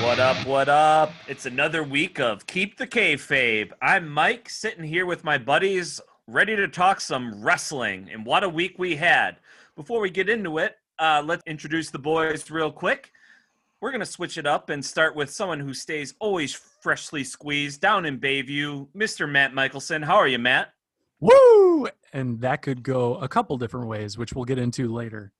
What up, what up? It's another week of Keep the Kayfabe. I'm Mike, sitting here with my buddies, ready to talk some wrestling. And what a week we had. Before we get into it, uh, let's introduce the boys real quick. We're to switch it up and start with someone who stays always freshly squeezed down in Bayview, Mr. Matt Michelson. How are you, Matt? Woo! And that could go a couple different ways, which we'll get into later.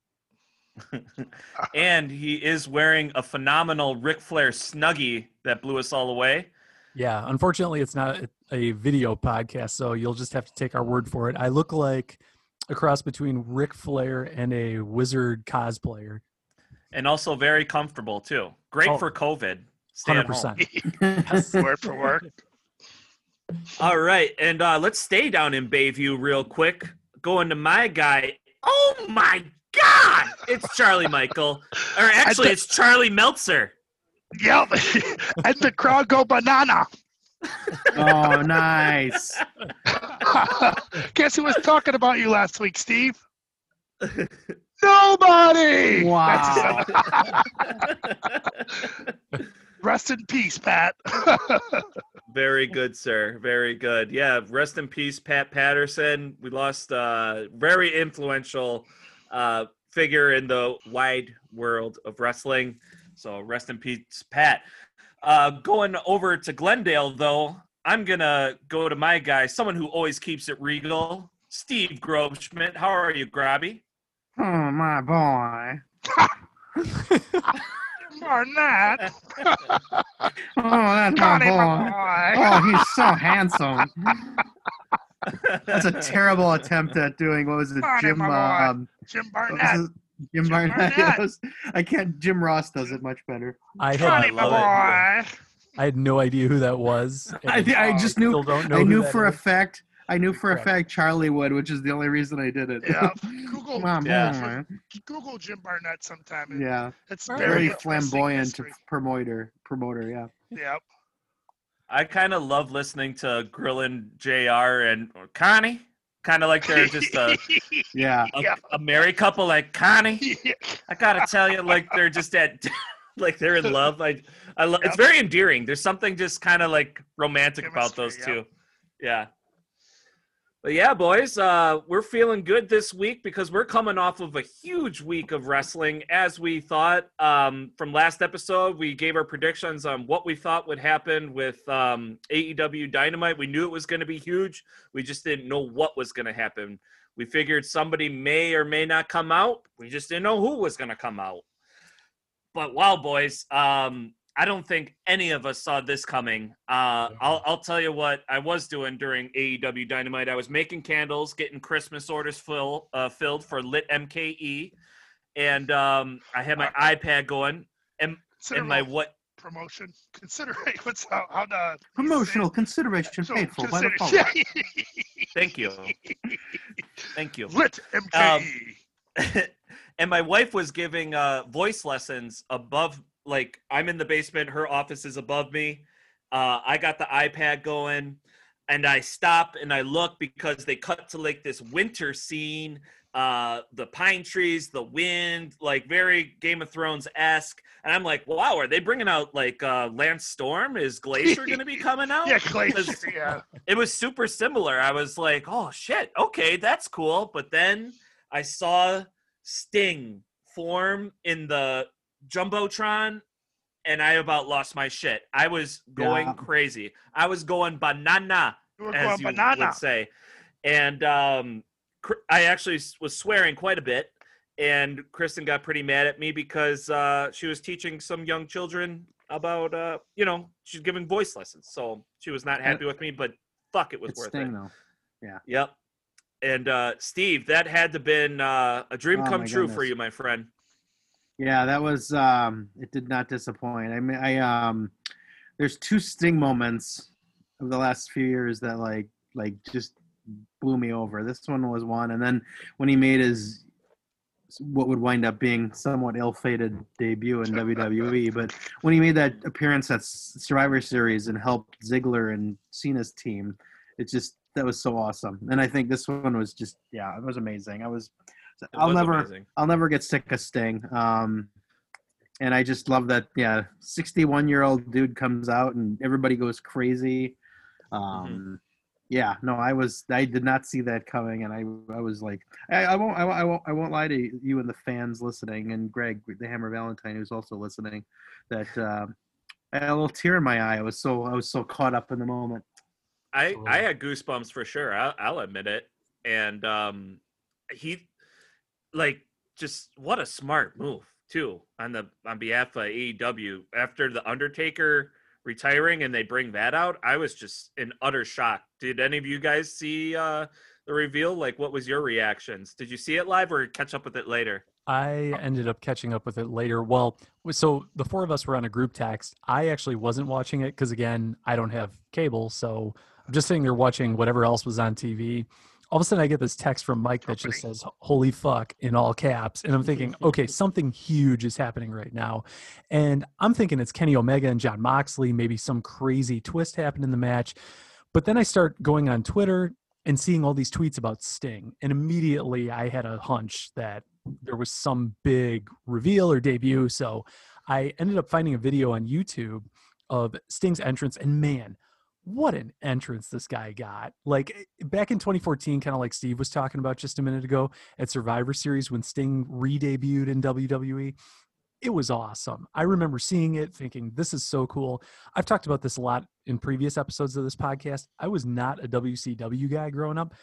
and he is wearing a phenomenal Ric Flair snuggie that blew us all away. Yeah, unfortunately, it's not a video podcast, so you'll just have to take our word for it. I look like a cross between Ric Flair and a wizard cosplayer. And also very comfortable, too. Great Oh, for COVID. Stay at home. 100%. Word for word. All right, and uh, let's stay down in Bayview real quick. Going to my guy. Oh my God! It's Charlie Michael, or actually, thi- it's Charlie Meltzer. Yep. and the crowd go banana. Oh, nice. Guess who was talking about you last week, Steve? Nobody. Wow. Rest in peace, Pat. Very good, sir. Very good. Yeah, rest in peace, Pat Patterson. We lost a very influential uh, figure in the wide world of wrestling. So rest in peace, Pat. Uh, going over to Glendale, though, I'm gonna go to my guy, someone who always keeps it regal, Steve Grobschmidt. How are you, Grabby? Oh, my boy. Barnett. Oh, that's my boy. my boy. Oh, he's so handsome. That's a terrible attempt at doing what was it, Connie, Jim? my boy. um, Jim Barnett. Jim, Jim Barnett. Barnett. Was- I can't. Jim Ross does it much better. I Connie, had, my love boy. I had no idea who that was. I, and I just still knew. don't know I knew that for a fact. I knew for a fact Charlie would, which is the only reason I did it. Yeah. Google, My Yeah. Google Jim Barnett sometime. and Yeah. It's Very very, Very flamboyant history. promoter. Promoter. Yeah. Yep. I kind of love listening to Grillin Jr. and Connie. Kind of like they're just a, Yeah. a, Yeah. a married couple, like Connie. I gotta tell you, like they're just at, like they're in love. I, I love. It's very endearing. There's something just kind of like romantic about those Chemistry, two. Yeah. But yeah, boys, uh, we're feeling good this week because we're coming off of a huge week of wrestling. As we thought um, from last episode, we gave our predictions on what we thought would happen with um, AEW Dynamite. We knew it was going to be huge. We just didn't know what was going to happen. We figured somebody may or may not come out. We just didn't know who was going to come out. But wow, boys, um, I don't think any of us saw this coming. Uh, I'll, I'll tell you what I was doing during AEW Dynamite. I was making candles, getting Christmas orders fill, uh, filled for Lit MKE, and um, I had my iPad going. And and my what? promotion. consideration? what's how, how the Promotional consideration So paid for by the consider- public. Thank you, thank you. Lit MKE. and my wife was giving uh, voice lessons above like i'm in the basement her office is above me uh, i got the ipad going and i stop and i look because they cut to like this winter scene uh, the pine trees the wind like very game of thrones-esque and i'm like wow are they bringing out like uh, lance storm is glacier going to be coming out yeah, Glacier. Yeah. it was super similar. I was like, oh shit, okay, that's cool. But then I saw Sting form in the Jumbotron and I about lost my shit. I was going Yeah. crazy. I was going banana, You as going you banana. would say. And um, I actually was swearing quite a bit. And Kristen got pretty mad at me because uh, she was teaching some young children about, uh, you know, she's giving voice lessons. So she was not happy with me, but fuck, it was It's worth it. though. Yep. And uh, Steve, that had to been uh, a dream Oh, come true for you, my friend. Yeah, that was um it did not disappoint. I mean I um there's two sting moments of the last few years that like like just blew me over. This one was one and then when he made his what would wind up being somewhat ill-fated debut in WWE, but when he made that appearance at Survivor Series and helped Ziggler and Cena's team, it just that was so awesome. And I think this one was just yeah, it was amazing. I was It I'll never amazing. I'll never get sick of Sting. Um, and I just love that. Yeah, 61 year old dude comes out and everybody goes crazy. Um, Yeah, no, I was I did not see that coming, and I I was like I, I won't I, won't- I won't I won't lie to you and the fans listening, and Greg the Hammer Valentine who's also listening, that um, I had a little tear in my eye. I was so I was so caught up in the moment. I I had goosebumps for sure. I'll, I'll admit it. And um, he, like, just what a smart move too on the on behalf of AEW after the Undertaker retiring and they bring that out. I was just in utter shock. Did any of you guys see uh, the reveal? Like, what was your reactions? Did you see it live or catch up with it later? I ended up catching up with it later. Well, so the four of us were on a group text. I actually wasn't watching it because, again, I don't have cable. So I'm just sitting there watching whatever else was on TV. All of a sudden, I get this text from Mike that just says, Holy fuck, in all caps. And I'm mm-hmm, thinking, mm-hmm. okay, something huge is happening right now. And I'm thinking it's Kenny Omega and Jon Moxley, maybe some crazy twist happened in the match. But then I start going on Twitter and seeing all these tweets about Sting. And immediately I had a hunch that there was some big reveal or debut. So I ended up finding a video on YouTube of Sting's entrance. And man, what an entrance this guy got. Like eh, back in 2014, kind of like Steve was talking about just a minute ago at Survivor Series when Sting re debuted in WWE. It was awesome. I remember seeing it thinking, this is so cool. I've talked about this a lot in previous episodes of this podcast. I was not a WCW guy growing up,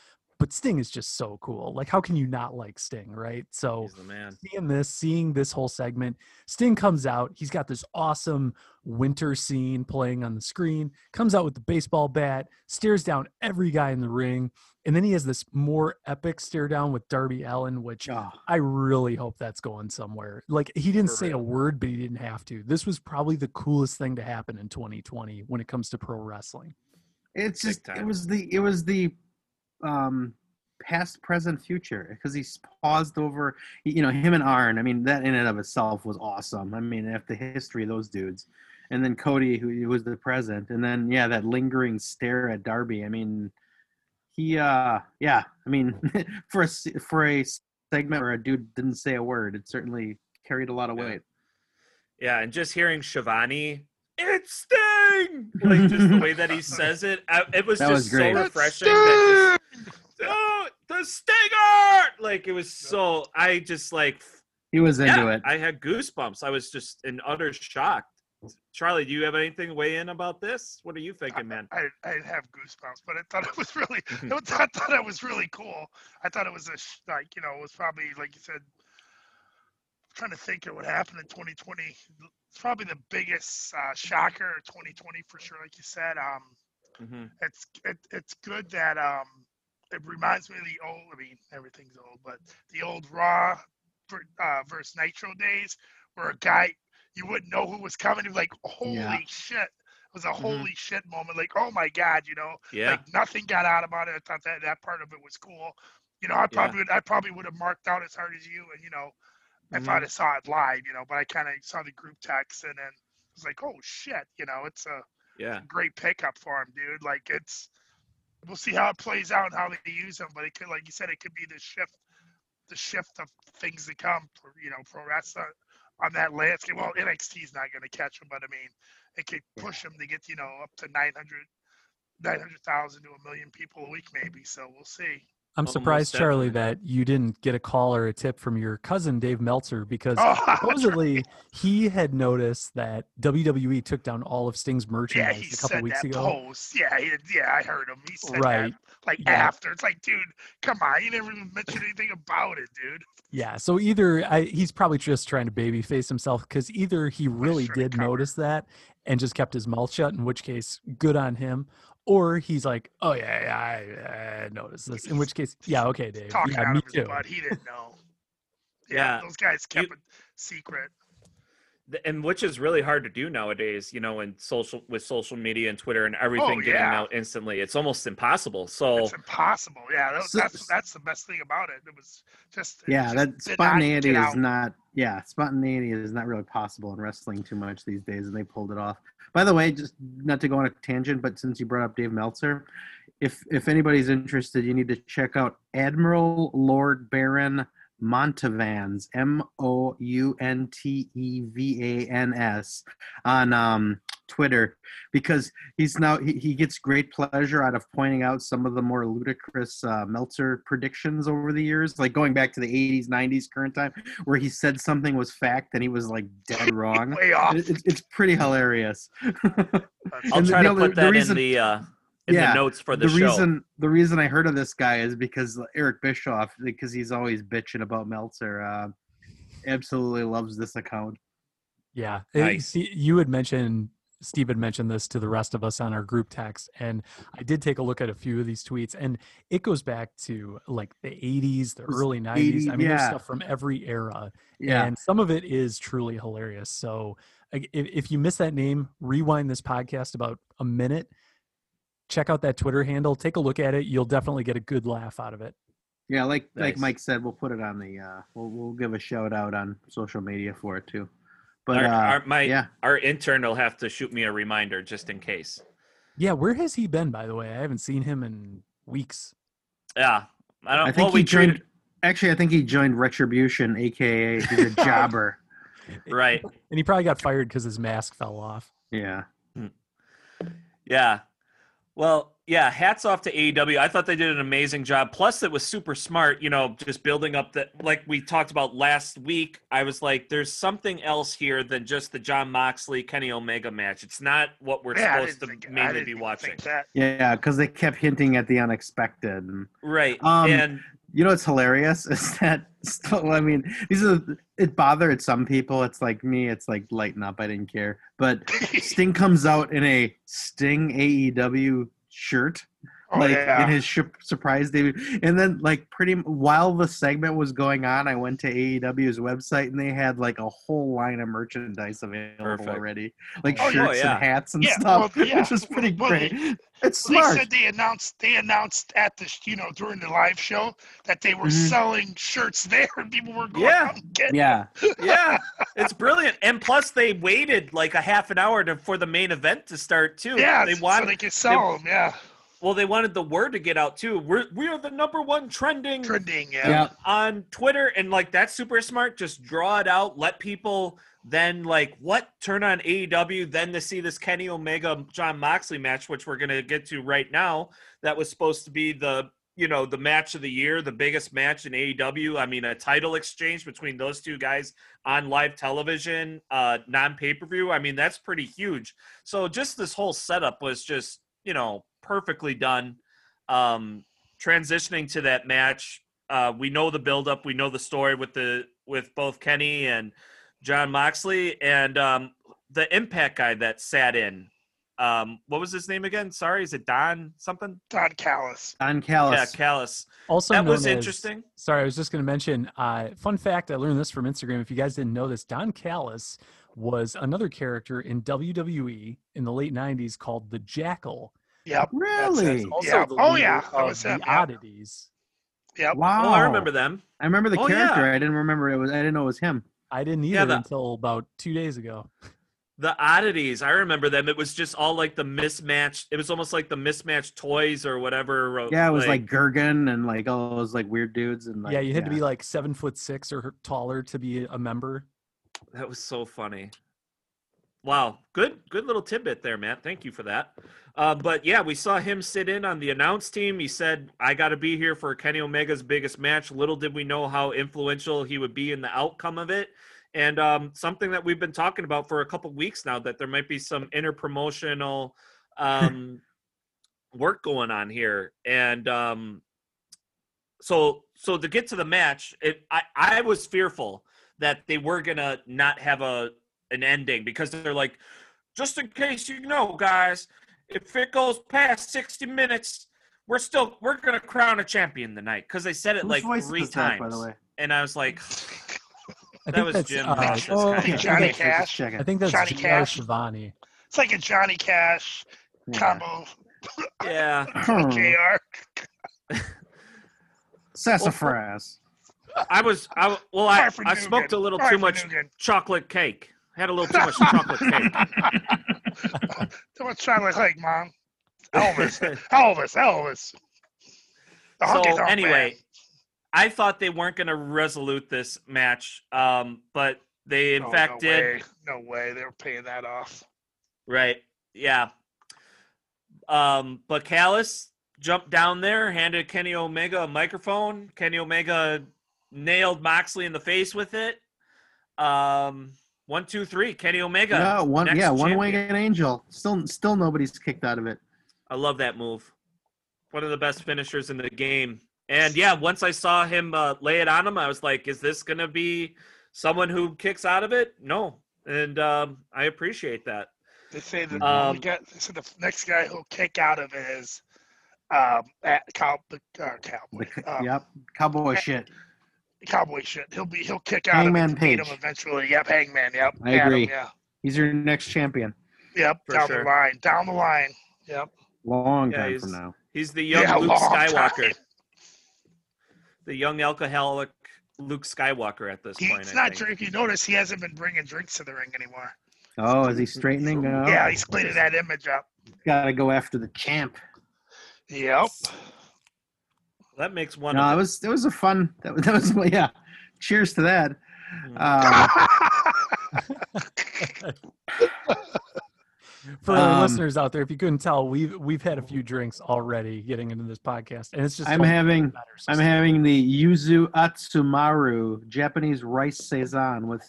but Sting is just so cool. Like, how can you not like Sting, right? So, He's the man. seeing this, seeing this whole segment, Sting comes out. He's got this awesome winter scene playing on the screen, comes out with the baseball bat, stares down every guy in the ring. And then he has this more epic stare down with Darby Allin, which Oh, I really hope that's going somewhere. Like he didn't For say a word, but he didn't have to. This was probably the coolest thing to happen in 2020 when it comes to pro wrestling. it's just it was the it was the um past present future because he's paused over you know him and Arn I mean that in and of itself was awesome. I mean after the history of those dudes. And then Cody who who was the present. And then yeah that lingering stare at Darby I mean he uh yeah I mean for a s- for a segment where a dude didn't say a word it certainly carried a lot of weight. Yeah, and just hearing Schiavone, it's Sting, like just the way that he says it, I, it was That just was great. so refreshing. That just, the Stinger! Like it was so. I just like, he was into yeah, it I had goosebumps. I was just in utter shock. Charlie, do you have anything to weigh in about this? What are you thinking, man? I, I have goosebumps, but I thought it was really, I thought it was really cool. I thought it was a sh- like you know, it was probably like you said. trying to think of what happened in 2020. It's probably the biggest uh, shocker of 2020 for sure. Like you said, um, Mhm. it's it, it's good that um, it reminds me of the old. I mean, everything's old, but the old Raw uh, versus Nitro days, where a guy you wouldn't know who was coming. You'd be like, holy Yeah. shit! It was a holy shit moment. Like, oh my god, you know, Yeah, like nothing got out about it. I thought that that part of it was cool. You know, I probably would, I probably would have marked out as hard as you, and you know, if Mhm. I'd have saw it live, you know. But I kind of saw the group text, and then it was like, oh shit, you know, it's a yeah, great pickup for him, dude. Like it's, we'll see how it plays out and how they use him. But it could, like you said, it could be the shift, the shift of things to come. For, you know, pro wrestling on that landscape. Well, NXT is not going to catch him, but I mean, it could push him to get you know up to 900, 900,000 to a million people a week, maybe. So we'll see. I'm surprised, Charlie, that you didn't get a call or a tip from your cousin Dave Meltzer because Oh, supposedly he had noticed that WWE took down all of Sting's merchandise he a couple weeks ago. post. Yeah, he, yeah, I heard him. He said Right. that like Yeah. after. It's like, dude, come on, you never even mentioned anything about it, dude. Yeah, so either I, he's probably just trying to babyface himself because either he really did notice that and just kept his mouth shut, in which case, good on him, or he's like, oh yeah, yeah I, I noticed this. In which case, yeah, okay, Dave, talking yeah, out me of his too. butt. He didn't know. Yeah, Yeah, those guys kept it. secret. Th- and which is really hard to do nowadays you know in social with social media and twitter and oh, everything getting yeah. out instantly it's almost impossible so It's impossible. Yeah, that, So- that's that's the best thing about it. It was just it Yeah, just that did not spontaneity is not. Yeah, spontaneity is not really possible in wrestling too much these days, and they pulled it off. By the way, just not to go on a tangent, but since you brought up Dave Meltzer, if if anybody's interested, you need to check out Admiral Lord Baron Montevans, M O U N T E V A N S, on um, Twitter because he's now he, he gets great pleasure out of pointing out some of the more ludicrous uh, Meltzer predictions over the years, like going back to the 80s, 90s, current time, where he said something was fact and he was like dead wrong. Way off. It- it's, it's pretty hilarious. i'll And try the to other- put the that reason- in the uh in Yeah, the notes for the, the show reason the reason I heard of this guy is because Eric Bischoff, because he's always bitching about Meltzer, uh, absolutely loves this account. Yeah. Uh, Nice. See, you had mentioned Steve had mentioned this to the rest of us on our group text, and I did take a look at a few of these tweets, and it goes back to like the 80s, the early 90s. 80s, I mean, there's stuff from every era, Yeah, and some of it is truly hilarious. So, if, if you miss that name, rewind this podcast about a minute, check out that Twitter handle, take a look at it. You'll definitely get a good laugh out of it. yeah. Like like Mike said, we'll put it on the. Uh, we'll we'll give a shout out on social media for it too. But our, uh, our, my yeah, our intern will have to shoot me a reminder just in case Yeah, where has he been, by the way? I haven't seen him in weeks. yeah i don't I think well we he joined. treated Actually, I think he joined Retribution, aka he's a jobber. right And he probably got fired because his mask fell off. Yeah. Yeah. Well, yeah, hats off to AEW. I thought they did an amazing job. Plus, it was super smart, you know, just building up that, like we talked about last week. I was like, there's something else here than just the Jon Moxley Kenny Omega match. It's not what we're Yeah, supposed to think- mainly be watching. Yeah, because they kept hinting at the unexpected. Right. Um, and you know what's hilarious is that still, I mean, these are it bothered some people. It's like me, it's like lighten up. I didn't care. But Sting comes out in a Sting AEW shirt. Oh, like yeah. in his sh- surprise debut, and then like pretty while the segment was going on, I went to AEW's website and they had like a whole line of merchandise available Perfect. already, like Oh, shirts yeah. and hats and Yeah, stuff, well, yeah. which is pretty Well, great. It's They smart. said they announced they announced at the you know during the live show that they were Mhm. selling shirts there and people were going Yeah. getting yeah, yeah, it's brilliant. And plus, they waited like a half an hour to, for the main event to start, too. yeah They so wanted, they could sell them yeah well, they wanted the word to get out, too. We're, we are the number one trending trending yeah, yeah. on Twitter, and like that's super smart. Just draw it out, let people then like what turn on AEW, then to see this Kenny Omega Jon Moxley match, which we're gonna get to right now. That was supposed to be the you know the match of the year, the biggest match in AEW. I mean, a title exchange between those two guys on live television, uh, non pay per view. I mean, that's pretty huge. So just this whole setup was just you know perfectly done. Um, transitioning to that match, uh, we know the buildup, we know the story with the with both Kenny and Jon Moxley, and um, the Impact guy that sat in. Um, what was his name again? Sorry, is it Don something? Don Callis Don Callis. Yeah, Callus. Also, That was as- interesting. Sorry, I was just going to mention. Uh, fun fact: I learned this from Instagram. If you guys didn't know this, Don Callis was another character in WWE in the late '90s called the Jackal. yep really? Yeah. the Oh, yeah, that of was the him, yeah. Oddities. yep Wow. Oh, I remember them. I remember the Oh, yeah. character. I didn't remember it was. I didn't know it was him. I didn't either Yeah, the- until about two days ago. The oddities, I remember them. It was just all like the mismatched. It was almost like the mismatched toys or whatever. Yeah, it was like, Kurrgan and like all those like weird dudes and like yeah, you had to be like seven foot six or taller to be a member. That was so funny. Wow, good, good little tidbit there, Matt. Thank you for that. Uh, but yeah, we saw him sit in on the announce team. He said, "I got to be here for Kenny Omega's biggest match." Little did we know how influential he would be in the outcome of it, and um, something that we've been talking about for a couple weeks now that there might be some interpromotional um, work going on here, and um, so so to get to the match, it I I was fearful that they were gonna not have a an ending because they're like, just in case you know, guys, if it goes past sixty minutes, we're still we're gonna crown a champion tonight because they said it Whose like voice three was that, times, by the way. and I was like, I That was Jim uh, Ross. Oh, okay. Johnny okay, Cash. checking. I think that's Johnny Cash. Schiavone. It's like a Johnny Cash Yeah. combo. Yeah. Jr. Sassafras. I was I well I, I smoked a little too much chocolate cake. Had a little too much chocolate cake. Too much chocolate cake, mom. Elvis, Elvis, Elvis. The so anyway, man. I thought they weren't going to resolute this match, um, but they in Oh, fact no did. Way. No way, they were paying that off. Right? Yeah. Um, but Callis jumped down there, handed Kenny Omega a microphone. Kenny Omega nailed Moxley in the face with it. Um, one, two, three. Kenny Omega. Yeah, one yeah, one champion. winged angel. Still still nobody's kicked out of it. I love that move. One of the best finishers in the game. And yeah, once I saw him uh, lay it on him, I was like, is this going to be someone who kicks out of it? No. And um, I appreciate that. They say that Um, we. They said the next guy who'll kick out of it is um, at cow, uh, cowboy. Um, yep, cowboy shit. Cowboy shit. He'll be. He'll kick out Hangman of it to beat him eventually. Yep, Hangman. Yep. I Adam, agree. yeah. He's your next champion. Yep. For down sure. the line. Down the line. Yep. Long Yeah, time he's- from now. He's the young Yeah, Luke Skywalker. time. The young alcoholic Luke Skywalker at this point. He's not drinking. You notice he hasn't been bringing drinks to the ring anymore. Oh, is he straightening? Oh, Yeah, he's cleaning that image up. Got to go after the champ. Yep. That makes one. No, of it was it was a fun. That, was- that was yeah. Cheers to that. Mm. Um, For Um, listeners out there, if you couldn't tell, we've we've had a few drinks already getting into this podcast, and it's just I'm having better, so I'm stay- having the Yuzu Atsumaru Japanese rice saison with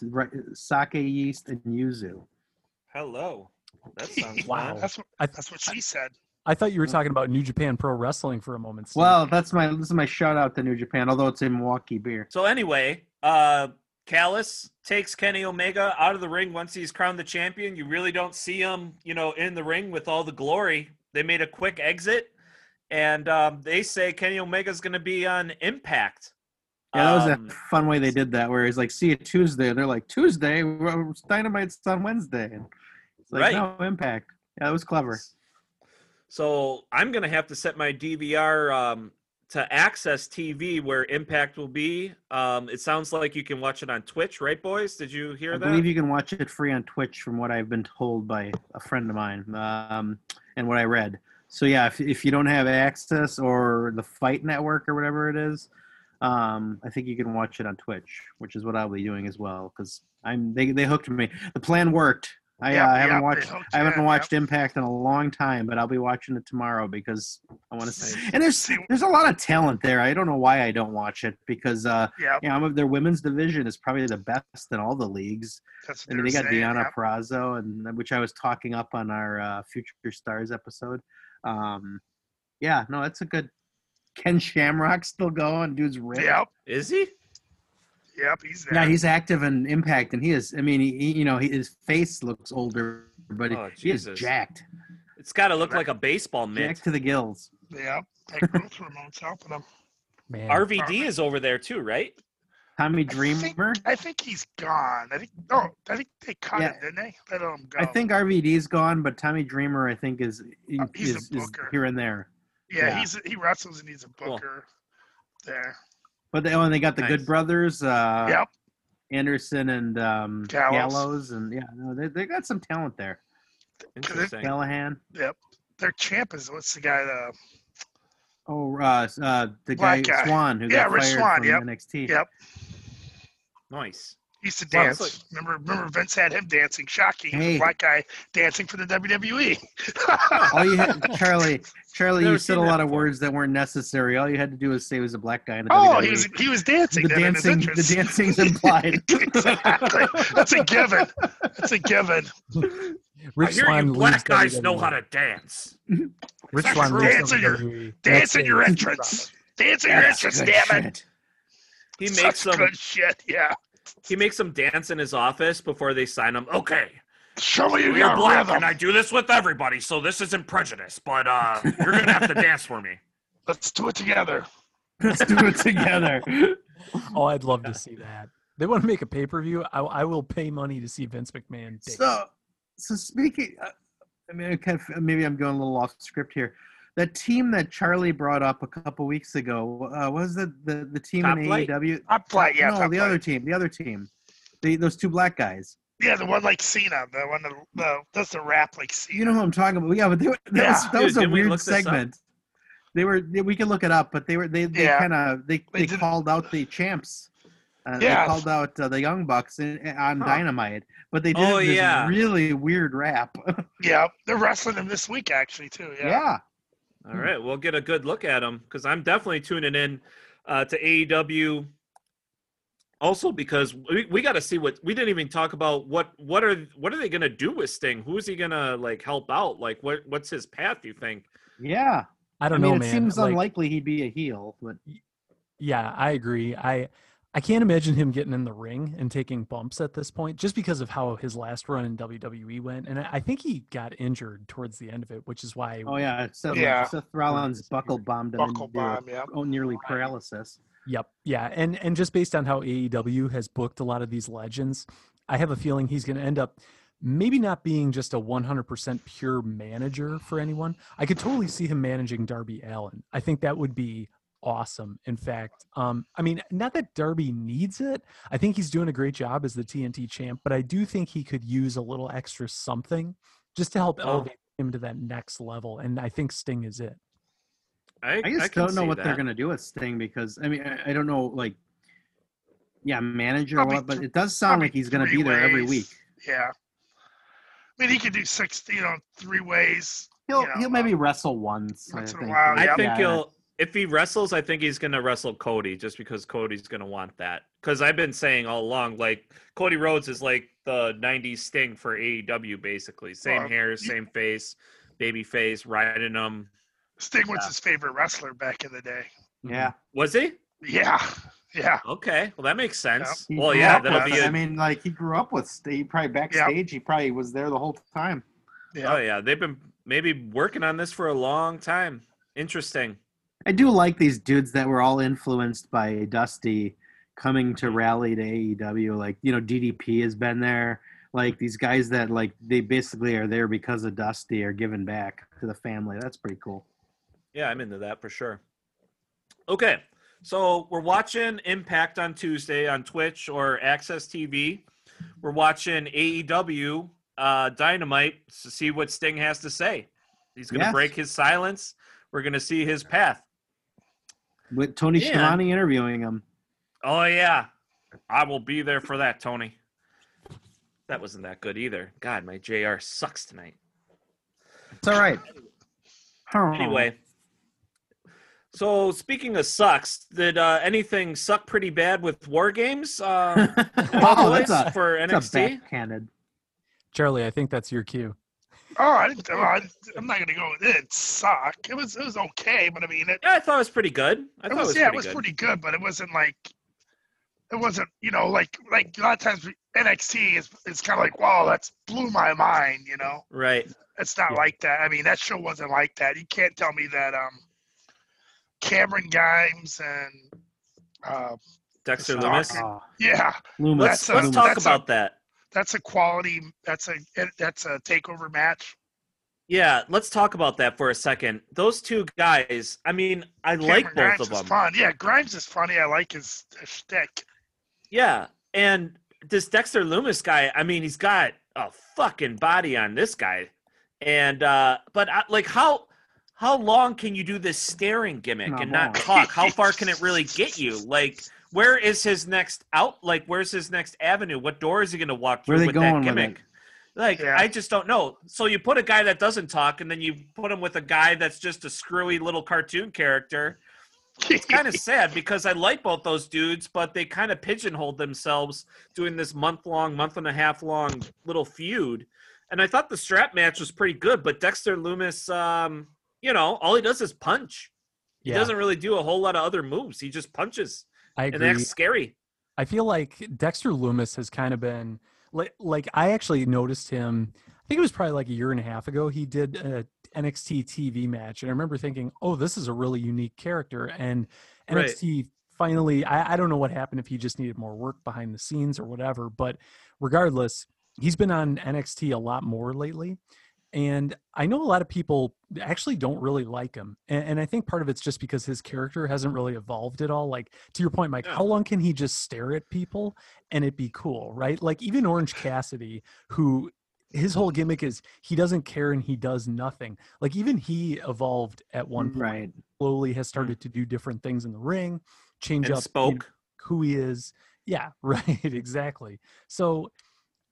sake yeast and yuzu. Hello. That sounds Wow. That's what. That's what she said. I thought you were talking about New Japan Pro Wrestling for a moment. Steve. Well, that's my this is my shout out to New Japan, although it's in Milwaukee beer. So anyway, uh Callis takes Kenny Omega out of the ring once he's crowned the champion. You really don't see him, you know, in the ring with all the glory. They made a quick exit, and um, they say Kenny Omega's going to be on Impact. Yeah, that was Um, a fun way they did that, where he's like, "See you Tuesday," and they're like, "Tuesday, Dynamite's on Wednesday." And it's like, Right. no Impact. Yeah, that was clever. So I'm going to have to set my DVR um, to AXS TV where Impact will be. Um, it sounds like you can watch it on Twitch, right, boys? Did you hear I that? I believe you can watch it free on Twitch, from what I've been told by a friend of mine, um, and what I read. So yeah, if if you don't have access or the Fight Network or whatever it is, um, I think you can watch it on Twitch, which is what I'll be doing as well. Because I'm they they hooked me. The plan worked. I, Yep, uh, I haven't yep, watched I haven't in, watched yep. Impact in a long time, but I'll be watching it tomorrow because I want to see. Nice. And there's there's a lot of talent there. I don't know why I don't watch it because uh, yeah, I'm- their women's division is probably the best in all the leagues. That's what I mean, they they got saying, Deonna yep. Purrazzo, and which I was talking up on our uh, Future Stars episode. Um, yeah, no, that's a good. Ken Shamrock still going, dude's ripped. Yep. Is he? Yep. He's there. Yeah, he's active and Impact, and he is. I mean, he, he- you know, his face looks older, but he- Oh, he is Jesus. jacked, It's got to look like a baseball mitt. jacked to the gills. Yeah, That growth hormone's helping him. Man, RVD is over there too, right? Tommy I think- Dreamer. I think he's gone. I think. Oh, I think they cut Yeah. him, didn't they? Let him go. I think RVD's gone, but Tommy Dreamer, I think, is Uh, he's a is, is here and there. Yeah, yeah. he's he wrestles and he's a Cool. booker. There. But they, oh, and they got the Nice. Good Brothers. Uh, yep. Anderson and um, Gallows. Gallows. and yeah, no, they they got some talent there. Interesting. Callihan. Yep. Their champ is what's the guy? Uh, Oh, uh, uh, the guy, guy. Swann who Yeah, got Rich fired Swann, from yep. NXT. Yep. Nice. He used to Wow, dance. that's remember, remember Vince had him dancing. Shocking. Hey. a black guy dancing for the WWE. All you had, Charlie, Charlie, Never you said a seen that lot of words that weren't necessary. All you had to do was say he was a black guy in the oh, WWE. he was he was dancing. the then in his dancing. The entrance. dancing's implied. exactly. That's a given. That's a given. Rich I hear Swann you black leaves guys know how to dance. Rich That's Swann leaves dance in your- WWE. Dance in your entrance. Dance in your entrance, damn it. shit. He Such makes them. good shit. Yeah. He makes them dance in his office before they sign him. Okay, Show me you're your black, rhythm. and I do this with everybody, so this isn't prejudice. But uh, you're gonna have to dance for me. Let's do it together. Let's do it together. Oh, I'd love to see that. they want to make a pay per view, I, I will pay money to see Vince McMahon. date. So, so speaking, uh, I mean, I kind of, maybe I'm going a little off script here. That team that Charlie brought up a couple weeks ago uh, was the the, the team Top in Flight? AEW. Top Flight, yeah, no, Top the Flight. other team, the other team, the, those two black guys. Yeah, the one like Cena, the one that the, does the rap like Cena. You know who I'm talking about? Yeah, but they were, that Yeah. was that Dude, was a didn't we weird look this up? segment. They were they, we can look it up, but they were they, they Yeah. kind of they, They they, called out the champs. Uh, Yeah. They called out uh, the Young Bucks in, on Huh. Dynamite, but they did Oh, this yeah. really weird rap. Yeah, they're wrestling them this week actually too. Yeah. yeah. All right, we'll get a good look at them because I'm definitely tuning in uh, to AEW. Also, because we, we got to see what we didn't even talk about. What what are what are they gonna do with Sting? Who is he gonna like help out? Like what what's his path? You think? Yeah. I I don't mean, know, it man. seems Like, unlikely he'd be a heel, but Yeah, I agree. I I can't imagine him getting in the ring and taking bumps at this point, just because of how his last run in WWE went. And I I think he got injured towards the end of it, which is why. oh yeah, Seth, Yeah. Seth Rollins buckle bombed him Buckle bomb. Yeah. oh, nearly paralysis. Yep. Yeah. And and just based on how AEW has booked a lot of these legends, I have a feeling he's going to end up maybe not being just a 100% pure manager for anyone. I could totally see him managing Darby Allin. I think that would be awesome. In fact, um, I mean, not that Darby needs it. I think he's doing a great job as the TNT champ, but I do think he could use a little extra something just to help Oh. elevate him to that next level. And I think Sting is it. I, I just can don't know see what they're gonna do with Sting because I mean I, I don't know like yeah manager or Probably what, but it does sound like he's gonna three be there every week. Yeah. I mean, he could do six, you know, three ways. He'll you know, he'll maybe um, wrestle once. I once in a think. while, I Yeah. think Yeah. he'll if he wrestles, I think he's gonna wrestle Cody just because Cody's gonna want that. Because I've been saying all along, like Cody Rhodes is like the '90s Sting for AEW, basically. Same Well, hair, same face, baby face, riding him. Sting was Yeah. his favorite wrestler back in the day. Yeah. Was he? Yeah. Yeah. Okay, well that makes sense. He Well, yeah, up that'll be. A, I mean, like he grew up with. St- He probably backstage. He probably was there the whole time. Yeah. oh yeah, they've been maybe working on this for a long time. Interesting. I do like these dudes that were all influenced by Dusty coming to rally to AEW. Like you know, DDP has been there. Like these guys that like they basically are there because of Dusty are giving back to the family. That's pretty cool. Yeah, I'm into that for sure. Okay, so we're watching Impact on Tuesday on Twitch or AXS TV. We're watching AEW uh, Dynamite to see what Sting has to say. He's going to Yes. break his silence. We're going to see his path. With Tony Yeah. Schiavone interviewing him. Oh yeah, I will be there for that, Tony. That wasn't that good either. God, my JR sucks tonight. It's all right. Anyway, so speaking of sucks, did uh, anything suck pretty bad with War Games? Uh, wow, that's a, for that's a NXT. backhanded. Charlie, I think that's your cue. Oh, I didn't, oh, I, I'm not gonna go with it. It sucked. It was it was okay, but I mean it. Yeah, I thought it was pretty good. I it thought was, it was yeah, it was good. pretty good, but it wasn't like it wasn't you know like like a lot of times NXT is it's kind of like wow that's blew my mind you know Right. it's not Yeah. like that I mean that show wasn't like that you can't tell me that um Cameron Grimes and uh Dexter Lumis. Oh, yeah Lumis. That's a- Let's talk that's a- about that. That's a quality that's a that's a takeover match Yeah, let's talk about that for a second. Those two guys, I mean, I like both Grimes of is them. fun yeah Grimes is funny I like his, his shtick Yeah, and this Dexter Lumis guy, I mean, he's got a fucking body on this guy, and uh but I, like how how long can you do this staring gimmick Not and not long. talk? How far can it really get you? Like, where is his next out? Like, where's his next avenue? What door is he going to walk Where are through they with going that with it? gimmick? Like, Yeah. I just don't know. So you put a guy that doesn't talk, and then you put him with a guy that's just a screwy little cartoon character it's kind of sad because I like both those dudes, but they kind of pigeonholed themselves doing this month long, month and a half long little feud. And I thought the strap match was pretty good, but Dexter Lumis, um, you know, all he does is punch. He Yeah, doesn't really do a whole lot of other moves. He just punches I and agree. acts scary. I feel like Dexter Lumis has kind of been like like I actually noticed him. I think it was probably like a year and a half ago. He did a NXT TV match, and I remember thinking, "Oh, this is a really unique character." And Right. NXT finally, I, I don't know what happened if he just needed more work behind the scenes or whatever, but regardless, he's been on NXT a lot more lately. And I know a lot of people actually don't really like him. And, and I think part of it's just because his character hasn't really evolved at all. Like, to your point, Mike, Yeah. how long can he just stare at people and it be cool, right? Like, even Orange Cassidy, who his whole gimmick is he doesn't care and he does nothing. Like, even he evolved at one point Right. slowly has hmm. started to do different things in the ring, change And up you know, who he is. Yeah, right, exactly. So,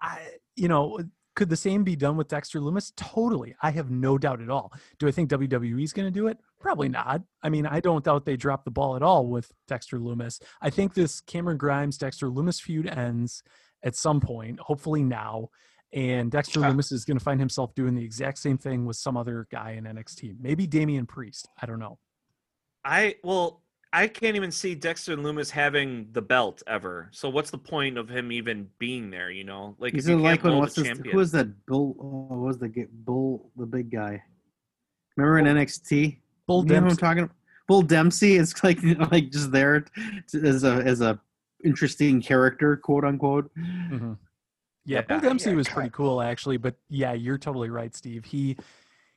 I, you know, could the same be done with Dexter Lumis? Totally. I have no doubt at all. Do I think WWE is going to do it? Probably not. I mean, I don't doubt they dropped the ball at all with Dexter Lumis. I think this Cameron Grimes Dexter Lumis feud ends at some point, hopefully now. And Dexter. Lumis is going to find himself doing the exact same thing with some other guy in NXT. Maybe Damian Priest. I don't know. I well, I can't even see Dexter Lumis having the belt ever. So what's the point of him even being there? You know, like He's if you like can't when what's the this? champion. Who was that? Bull. Oh, what was the bull? The big guy. Remember in NXT? Bull You know who I'm Dempsey. talking. Bull Dempsey is like like just there to- as a as a interesting character, quote unquote. Mhm. Yeah, Bull Dempsey yeah, was pretty cool actually, but yeah, you're totally right, Steve. He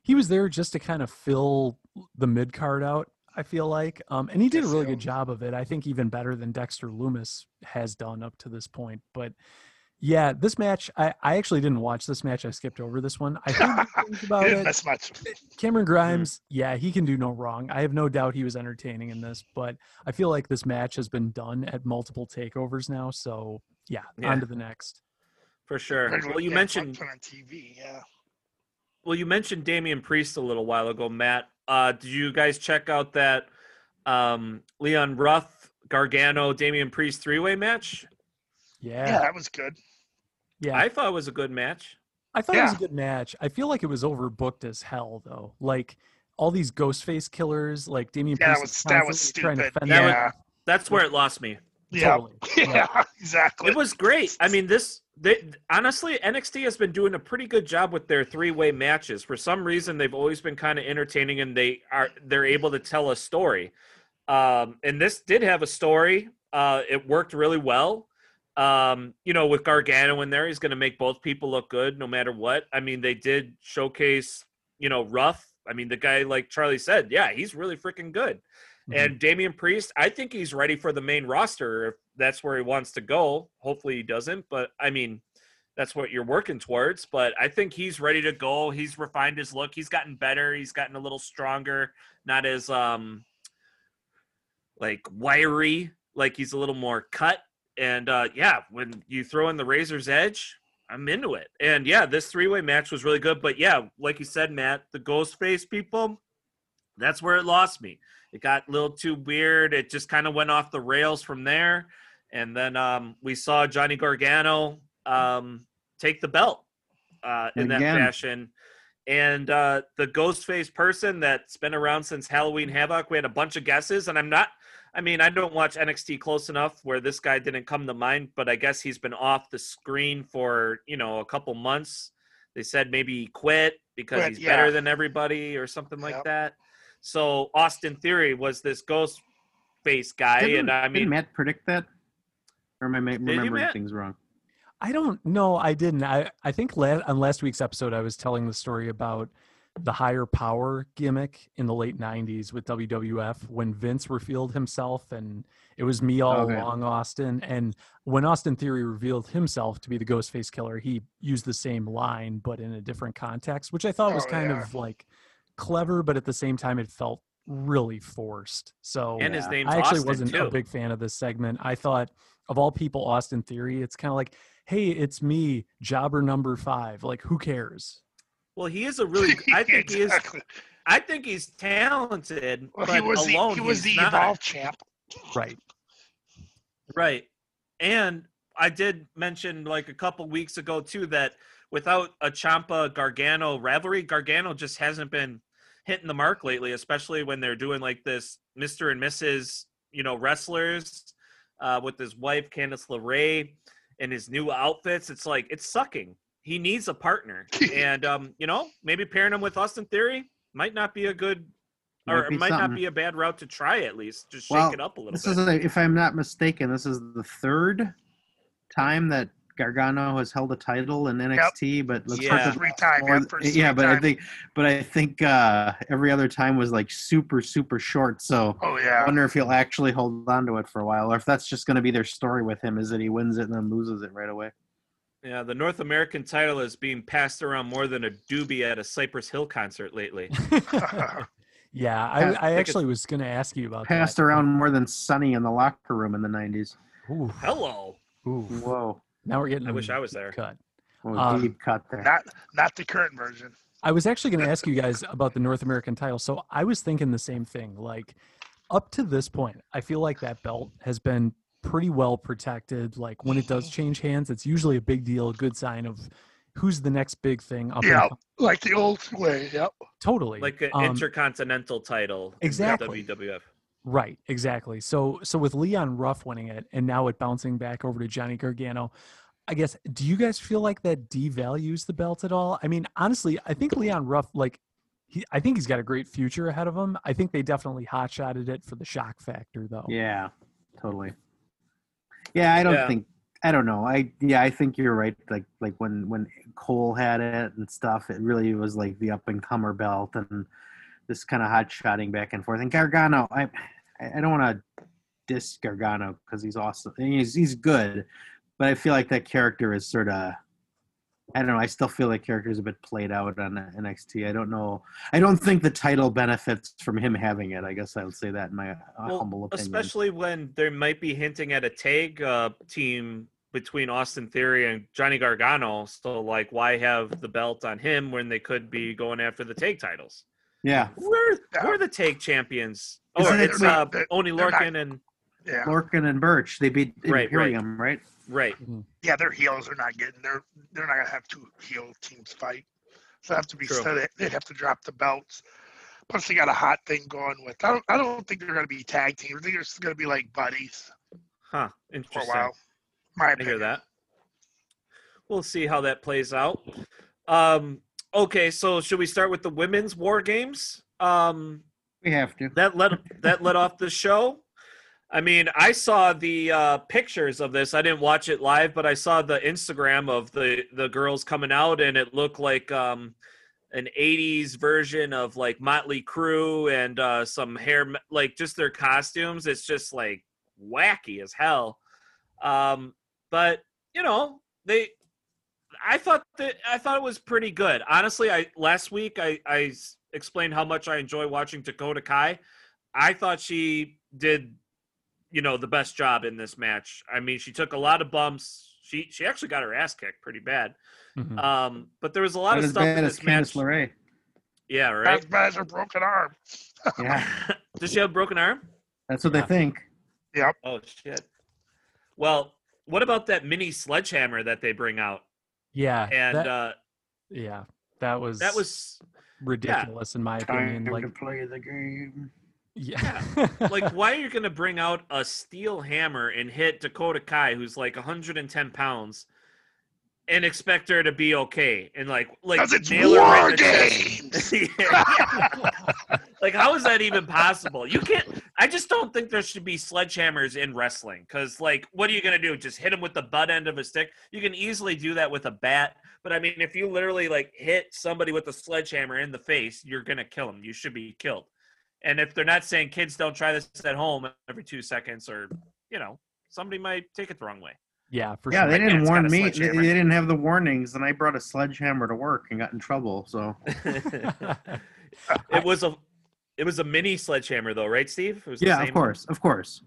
he was there just to kind of fill the mid card out. I feel like, um, and he did a really good job of it. I think even better than Dexter Lumis has done up to this point. But yeah, this match, I, I actually didn't watch this match. I skipped over this one. I heard good things about Didn't it. miss much. Cameron Grimes, yeah, he can do no wrong. I have no doubt he was entertaining in this, but I feel like this match has been done at multiple takeovers now. So yeah, Yeah. on to the next. for sure. Well, you yeah, mentioned on TV. Yeah. well, you mentioned Damian Priest a little while ago, Matt. Uh, did you guys check out that um, Leon Ruff, Gargano, Damian Priest three way match? yeah, Yeah, that was good. yeah. I thought it was a good match. I thought it was a good match. I feel like it was overbooked as hell, though. Like all these ghost face killers, like Damian Yeah, that was that was constantly trying to stupid. fend That was- Yeah. That's where it lost me. Yeah, Totally. yeah, exactly. It was great. I mean, this they honestly NXT has been doing a pretty good job with their three-way matches. For some reason, they've always been kind of entertaining, and they are they're able to tell a story. Um, and this did have a story. Uh, it worked really well. Um, you know, with Gargano in there, he's going to make both people look good no matter what. I mean, they did showcase, you know, Ruff. I mean, the guy, like Charlie said, yeah, he's really freaking good. Mhm. And Damian Priest, I think he's ready for the main roster if that's where he wants to go. Hopefully he doesn't, but I mean, that's what you're working towards. But I think he's ready to go. He's refined his look. He's gotten better. He's gotten a little stronger, not as um like wiry, like he's a little more cut. And uh yeah, when you throw in the razor's edge, I'm into it. And yeah, this three-way match was really good. But yeah, like you said, Matt, the ghost face people, that's where it lost me. It got a little too weird. It just kind of went off the rails from there. And then um, we saw Johnny Gargano um, take the belt uh, in that fashion. And uh, the Ghostface person that's been around since Halloween Havoc, we had a bunch of guesses. And I'm not, I mean, I don't watch NXT close enough where this guy didn't come to mind, but I guess he's been off the screen for, you know, a couple months. They said maybe he quit because Quit, he's yeah. better than everybody or something like that. So Austin Theory was this ghost face guy, Didn't, and I didn't mean, Matt predict that? Or am I ma- you, remembering things wrong? I don't know. I didn't. I, I think la- on last week's episode, I was telling the story about the higher power gimmick in the late 90s with WWF when Vince revealed himself and it was me all Okay. along, Austin. And when Austin Theory revealed himself to be the Ghostface Killer, he used the same line, but in a different context, which I thought was Oh, kind yeah. of like clever, but at the same time, it felt really forced. So and his Yeah. name's I actually Austin wasn't too. a big fan of this segment. I thought of all people, Austin Theory, it's kind of like, hey, it's me, jobber number five. Like, who cares? well, he is a really. I think he is. I think he's talented, Well, but he was alone the he was he's the not. evolved champ. Right. Right. And I did mention like a couple weeks ago too that without a Ciampa Gargano rivalry, Gargano just hasn't been hitting the mark lately, especially when they're doing like this Mr. and Mrs. you know wrestlers uh, with his wife Candice LeRae and his new outfits. It's like it's sucking. He needs a partner, and um, you know maybe pairing him with Austin Theory might not be a good or Might it might not be a bad route to try at least. Just shake it up a little This bit. is, a, if I'm not mistaken, this is the third time that Gargano has held a title in NXT, but looks Yeah. like it's Three time, more yeah, th- first yeah, three but I think, but I think uh, every other time was like super, super short. So Oh yeah, I yeah. wonder if he'll actually hold on to it for a while, or if that's just going to be their story with him, is that he wins it and then loses it right away. Yeah, the North American title is being passed around more than a doobie at a Cypress Hill concert lately. Yeah, I, Yeah, I actually was going to ask you about Passed that. around more than Sunny in the locker room in the '90s. Ooh, Hello. ooh. Whoa, Now we're getting I wish I was there. cut. Um, deep cut there. not not the current version. I was actually going to ask you guys about the North American title. So I was thinking the same thing. Like up to this point, I feel like that belt has been pretty well protected. Like when it does change hands, it's usually a big deal, a good sign of who's the next big thing up. and Yeah, like the old way. Yep. totally. Like an Um, intercontinental title. in Exactly. WWF. Right, exactly. So so with Leon Ruff winning it and now it bouncing back over to Johnny Gargano, I guess do you guys feel like that devalues the belt at all? I mean, honestly, I think Leon Ruff like he I think he's got a great future ahead of him. I think they definitely hot-shotted it for the shock factor though. Yeah, totally. Yeah, I don't Yeah. think I don't know. I yeah, I think you're right. Like like when when Cole had it and stuff, it really was like the up and comer belt and this kind of hot shotting back and forth. And Gargano, I I don't want to diss Gargano because he's awesome. He's he's good, but I feel like that character is sort of. I don't know. I still feel like character is a bit played out on NXT. I don't know. I don't think the title benefits from him having it. I guess I would say that in my uh, Well, humble opinion. especially when they might be hinting at a tag uh, team between Austin Theory and Johnny Gargano. So, like, why have the belt on him when they could be going after the tag titles? Yeah, we're who Yeah. are the take champions? Oh, Isn't it's they're uh, not- they're- Oney they're not- and Yeah. Lorcan and Burch. They beat Right, right. Imperium, right? right. Yeah, their heels are not getting. They're they're not gonna have two heel teams fight. So they have to be True. said. They'd have to drop the belts. Plus, they got a hot thing going with. I don't. I don't think they're gonna be tag teams. I think they're just gonna be like buddies Huh. Interesting. for a Interesting. while. My I opinion. hear that. We'll see how that plays out. Um, okay, so should we start with the women's war games? Um, We have to. that let that let off the show. I mean, I saw the uh, pictures of this. I didn't watch it live, but I saw the Instagram of the the girls coming out, and it looked like um, an '80s version of like Motley Crue and uh, some hair, like just their costumes. It's just like wacky as hell. Um, but you know, they. I thought that I thought it was pretty good. Honestly, I last week I, I explained how much I enjoy watching Dakota Kai. I thought she did, you know, the best job in this match. I mean, she took a lot of bumps. She she actually got her ass kicked pretty bad. Mhm. Um, but there was a lot Not of stuff bad in as this Candice match. LeRae. Yeah, right. As bad as her broken arm. Yeah, Does she have a broken arm? that's what Yeah. they think. Yep. Oh shit. Well, what about that mini sledgehammer that they bring out? Yeah, And that, uh, yeah, that was that was ridiculous in my opinion. Time Like, to play the game. yeah, like why are you going to bring out a steel hammer and hit Dakota Kai, who's like 110 pounds, and expect her to be okay and like like it's nail war right in the chest? games. Yeah. like how is that even possible? You can't. I just don't think there should be sledgehammers in wrestling because like what are you going to do? Just hit him with the butt end of a stick? You can easily do that with a bat. But I mean, if you literally like hit somebody with a sledgehammer in the face, you're gonna kill them. You should be killed. And if they're not saying kids don't try this at home every two seconds, or you know, somebody might take it the wrong way. Yeah, for Yeah, sure. they didn't dad's warn me. They, they didn't have the warnings, and I brought a sledgehammer to work and got in trouble. So it was a it was a mini sledgehammer though, right, Steve? It was the yeah, of same- course, of course.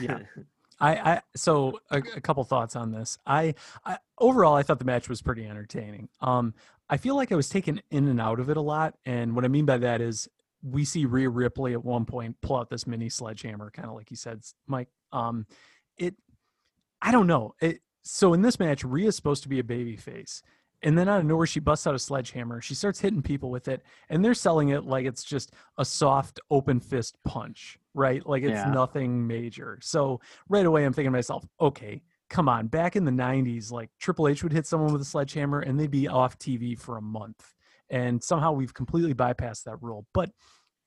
Yeah. I, I so a, a couple thoughts on this. I, I overall I thought the match was pretty entertaining. Um, I feel like I was taken in and out of it a lot, and what I mean by that is we see Rhea Ripley at one point pull out this mini sledgehammer, kind of like you said, Mike. Um, it, I don't know. It so in this match, Rhea's supposed to be a baby face. And then out of nowhere, she busts out a sledgehammer. She starts hitting people with it, and they're selling it like it's just a soft, open fist punch, right? Like it's Yeah. nothing major. So right away, I'm thinking to myself, okay, come on. Back in the 90s, like Triple H would hit someone with a sledgehammer and they'd be off TV for a month. And somehow we've completely bypassed that rule. But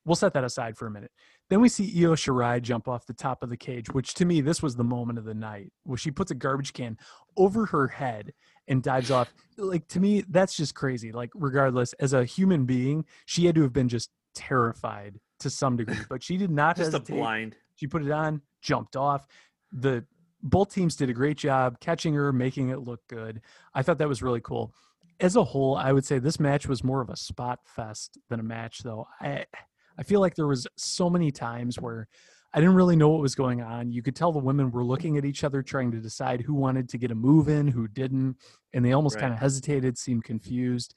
we'll set that aside for a minute. Then we see Io Shirai jump off the top of the cage, which to me this was the moment of the night where she puts a garbage can over her head and dives off. Like to me, that's just crazy. Like regardless, as a human being, she had to have been just terrified to some degree, but she did not Just a blind. She put it on, jumped off. The both teams did a great job catching her, making it look good. I thought that was really cool. As a whole, I would say this match was more of a spot fest than a match, though. I I feel like there was so many times where I didn't really know what was going on. You could tell the women were looking at each other, trying to decide who wanted to get a move in, who didn't, and they almost Right. kind of hesitated, seemed confused.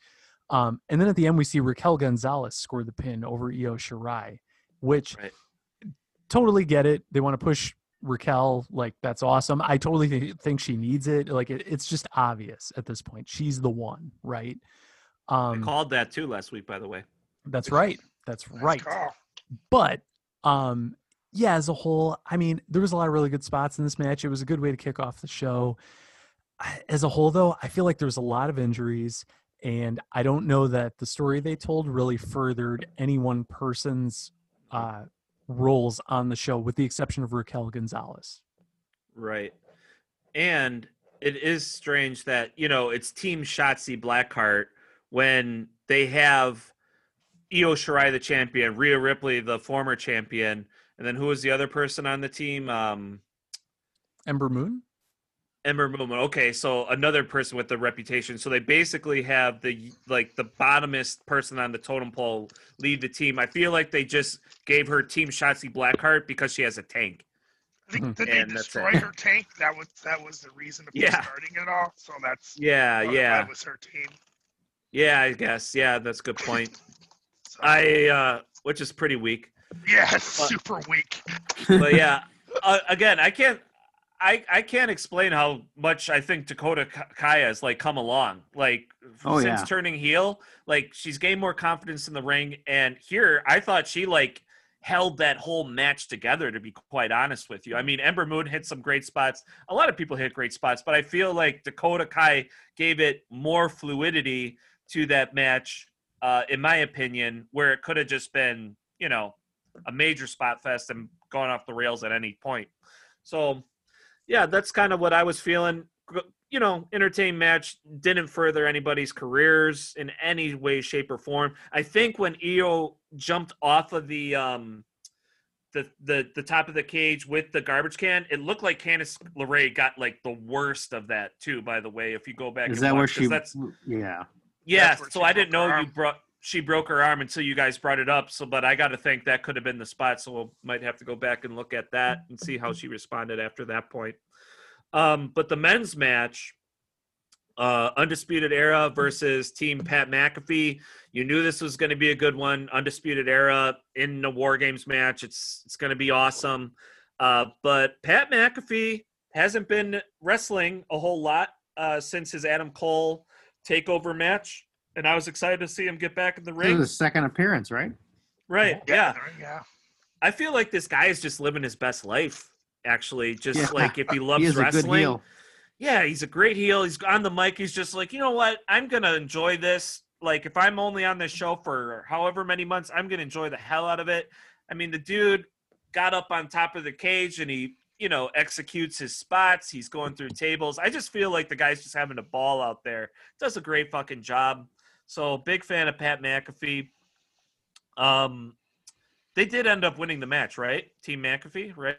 Um, and then at the end, we see Raquel Gonzalez score the pin over Io Shirai, which Right. totally get it. They want to push Raquel, like that's awesome. I totally th- think she needs it. Like it, it's just obvious at this point. She's the one, right? I Um, called that too last week, by the way. that's right. That's Nice right. call. But um yeah, as a whole, I mean, there was a lot of really good spots in this match. It was a good way to kick off the show. As a whole though, I feel like there was a lot of injuries and I don't know that the story they told really furthered any one person's uh roles on the show with the exception of Raquel Gonzalez. Right. And it is strange that, you know, it's Team Shotzi Blackheart when they have Io Shirai, the champion, Rhea Ripley, the former champion, and then who was the other person on the team? Um, Ember Moon? Ember Moon. Okay, so another person with the reputation. So they basically have the like the bottomest person on the totem pole lead the team. I feel like they just gave her Team Shotzi Blackheart because she has a tank. I think did they And that's destroy her tank? That was that was the reason of Yeah. starting it all. So that's Yeah, yeah. That was her team. Yeah, I guess. Yeah, that's a good point. So, I uh which is pretty weak. yeah, it's super weak. But yeah, uh, again, I can't I I can't explain how much I think Dakota Ka- Kaya has like come along. Like Oh, since yeah. turning heel, like she's gained more confidence in the ring and here I thought she like held that whole match together to be quite honest with you. I mean, Ember Moon hit some great spots. A lot of people hit great spots, but I feel like Dakota Kai gave it more fluidity to that match uh in my opinion where it could have just been, you know, a major spot fest and gone off the rails at any point. So, yeah, that's kind of what I was feeling. You know, entertain match didn't further anybody's careers in any way, shape, or form. I think when Io jumped off of the um the the the top of the cage with the garbage can, it looked like Candice LeRae got like the worst of that too. By the way, if you go back, Is and that where watch, 'cause she? That's Yeah. Yeah, so I didn't know you brought she broke her arm until you guys brought it up. So, but I got to think that could have been the spot. So we'll might have to go back and look at that and see how she responded after that point. Um, but the men's match, uh, Undisputed Era versus Team Pat McAfee. You knew this was going to be a good one. Undisputed Era in the War Games match. It's it's going to be awesome. Uh, but Pat McAfee hasn't been wrestling a whole lot uh, since his Adam Cole takeover match, and I was excited to see him get back in the This ring. is his second appearance, right? Right? Yeah. there- yeah. I feel like this guy is just living his best life. Actually, just Yeah. like if he loves he is a good wrestling, heel. yeah, he's a great heel. He's on the mic. He's just like, you know what? I'm gonna enjoy this. Like, if I'm only on this show for however many months, I'm gonna enjoy the hell out of it. I mean, the dude got up on top of the cage and he, you know, executes his spots. He's going through tables. I just feel like the guy's just having a ball out there. Does a great fucking job. So big fan of Pat McAfee. Um, they did end up winning the match, right? Team McAfee, right?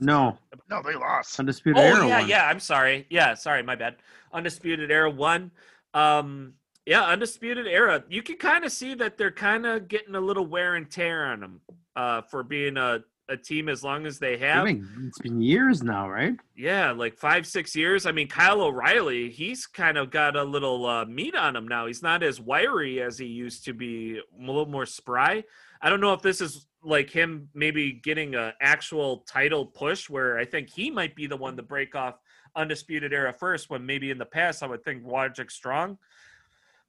No, No, they lost. undisputed Oh era yeah, won. yeah. I'm sorry. Yeah, sorry, my bad. Undisputed Era one. Um, yeah, Undisputed Era. You can kind of see that they're kind of getting a little wear and tear on them uh, for being a, a team as long as they I have. mean, it's been years now, right? Yeah, like five, six years. I mean, Kyle O'Reilly, he's kind of got a little uh, meat on him now. He's not as wiry as he used to be, a little more spry. I don't know if this is like him maybe getting an actual title push where I think he might be the one to break off Undisputed Era first, when maybe in the past I would think Roderick Strong.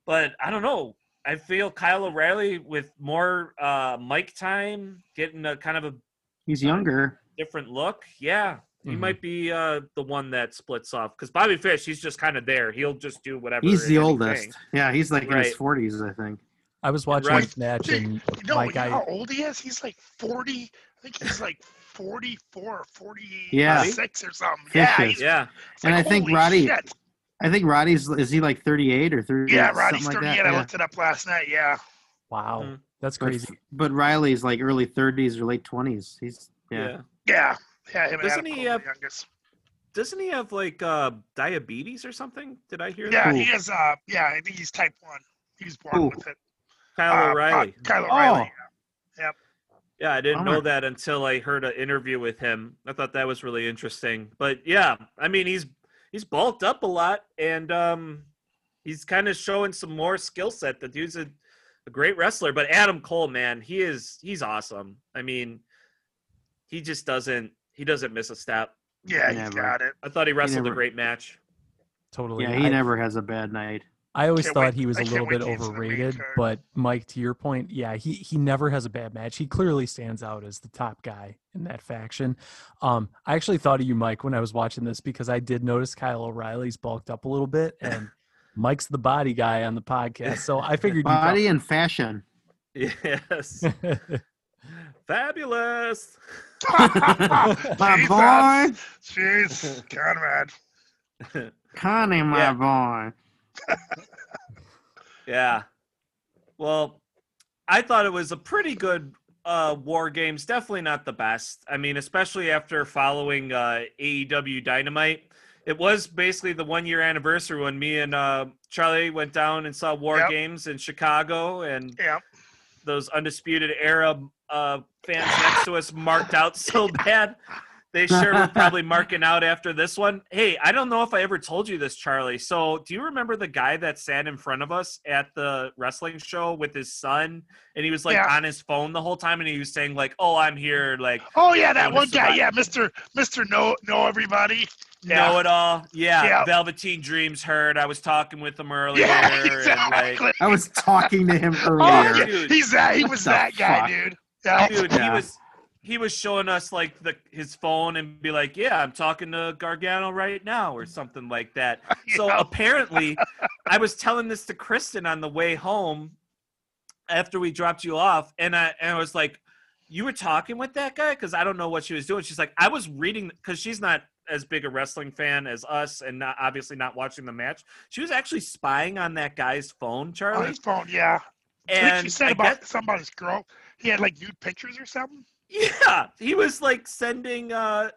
But I don't know. I feel Kyle O'Reilly with more uh, mic time, getting a kind of a He's younger. different look. Yeah, he Mhm. might be uh, the one that splits off because Bobby Fish, he's just kind of there. He'll just do whatever. He's the anything. oldest. Yeah, he's like in his forties, I think. I was watching Right. this match and You know, Mike, you know how old he is? He's like 40. I think he's like 44 or 46 Yeah. or something. Yeah. Yeah. it's And like, I think Roddy- shit. I think Roddy's is he like 38 or 30? Yeah, Roddy's something 38. like that? I Yeah. looked it up last night. Yeah. wow, Mhm. That's But, crazy. but Riley's like early 30s or late 20s. He's yeah. Yeah. Yeah. Yeah. Him Doesn't Adam he have- youngest. Doesn't he have like uh diabetes or something? Did I hear Yeah, that? he is. Uh, yeah, I think he's type one. He was born Who? with it. Kyle Uh, O'Reilly. uh, Kyle Oh. O'Reilly. Yeah, I didn't Bummer. know that until I heard an interview with him. I thought that was really interesting. But yeah, I mean he's he's bulked up a lot and um he's kind of showing some more skill set. The dude's a, a great wrestler. But Adam Cole, man, he is he's awesome. I mean, he just doesn't he doesn't miss a step. Yeah, he's Never. got it. I thought he wrestled a never- great match. Totally. Yeah, he I, never has a bad night. I always Can't thought wait- he was I a little bit to get to the main overrated, but Mike, to your point, yeah, he he never has a bad match. He clearly stands out as the top guy in that faction. Um, I actually thought of you, Mike, when I was watching this because I did notice Kyle O'Reilly's bulked up a little bit, and Mike's the body guy on the podcast, so I figured you Body and fashion. Yes. Fabulous. my Jesus. boy, Jeez, Conrad. Connie, my Yeah. boy. Yeah. Well, I thought it was a pretty good uh war games. Definitely not the best. I mean, especially after following uh AEW Dynamite. It was basically the one year anniversary when me and uh Charlie went down and saw War Yep. Games in Chicago and Yeah. those undisputed era uh fans next to us marked out so bad. They sure were probably marking out after this one. Hey, I don't know if I ever told you this, Charlie. So, do you remember the guy that sat in front of us at the wrestling show with his son, and he was like Yeah. on his phone the whole time, and he was saying like, "Oh, I'm here," like Oh yeah, that one guy. Yeah, Mister Mister Know Know Everybody. know it all. Yeah, Yeah. Velveteen Dreams heard. I was talking with him earlier, Yeah, and like, exactly. I was talking to him Oh, earlier. yeah. Dude. He's that. He was that guy, fuck? dude. Yeah. dude, he was he was showing us like the his phone and be like, "Yeah, I'm talking to Gargano right now" or something like that. So Yeah. apparently, I was telling this to Kristen on the way home after we dropped you off, and I and I was like, "You were talking with that guy?" Because I don't know what she was doing. She's like, "I was reading," because she's not as big a wrestling fan as us, and not obviously not watching the match. She was actually spying on that guy's phone, on his phone. Yeah. And she said I about guess- his girl. He had like nude pictures or something. Yeah, he was like sending uh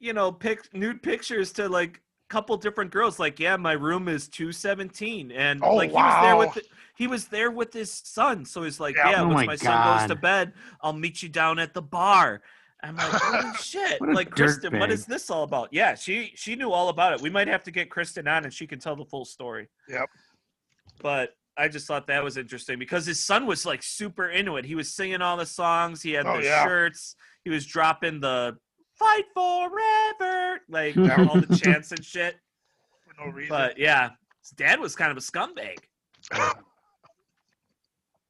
you know, pic nude pictures to like a couple different girls like, "Yeah, my room is 217." And Oh, like he was there with the, he was there with his son. So he's like, Yeah. "Yeah, Oh once my my son goes to bed, I'll meet you down at the bar." I'm like, "Holy shit." Like, Kristen, what dirtbag. is this all about? Yeah, she she knew all about it. We might have to get Kristen on and she can tell the full story. Yep. But I just thought that was interesting because his son was like super into it. He was singing all the songs. He had Oh, the yeah. shirts. He was dropping the "Fight Forever" like all the chants and shit. For no reason. But yeah, his dad was kind of a scumbag.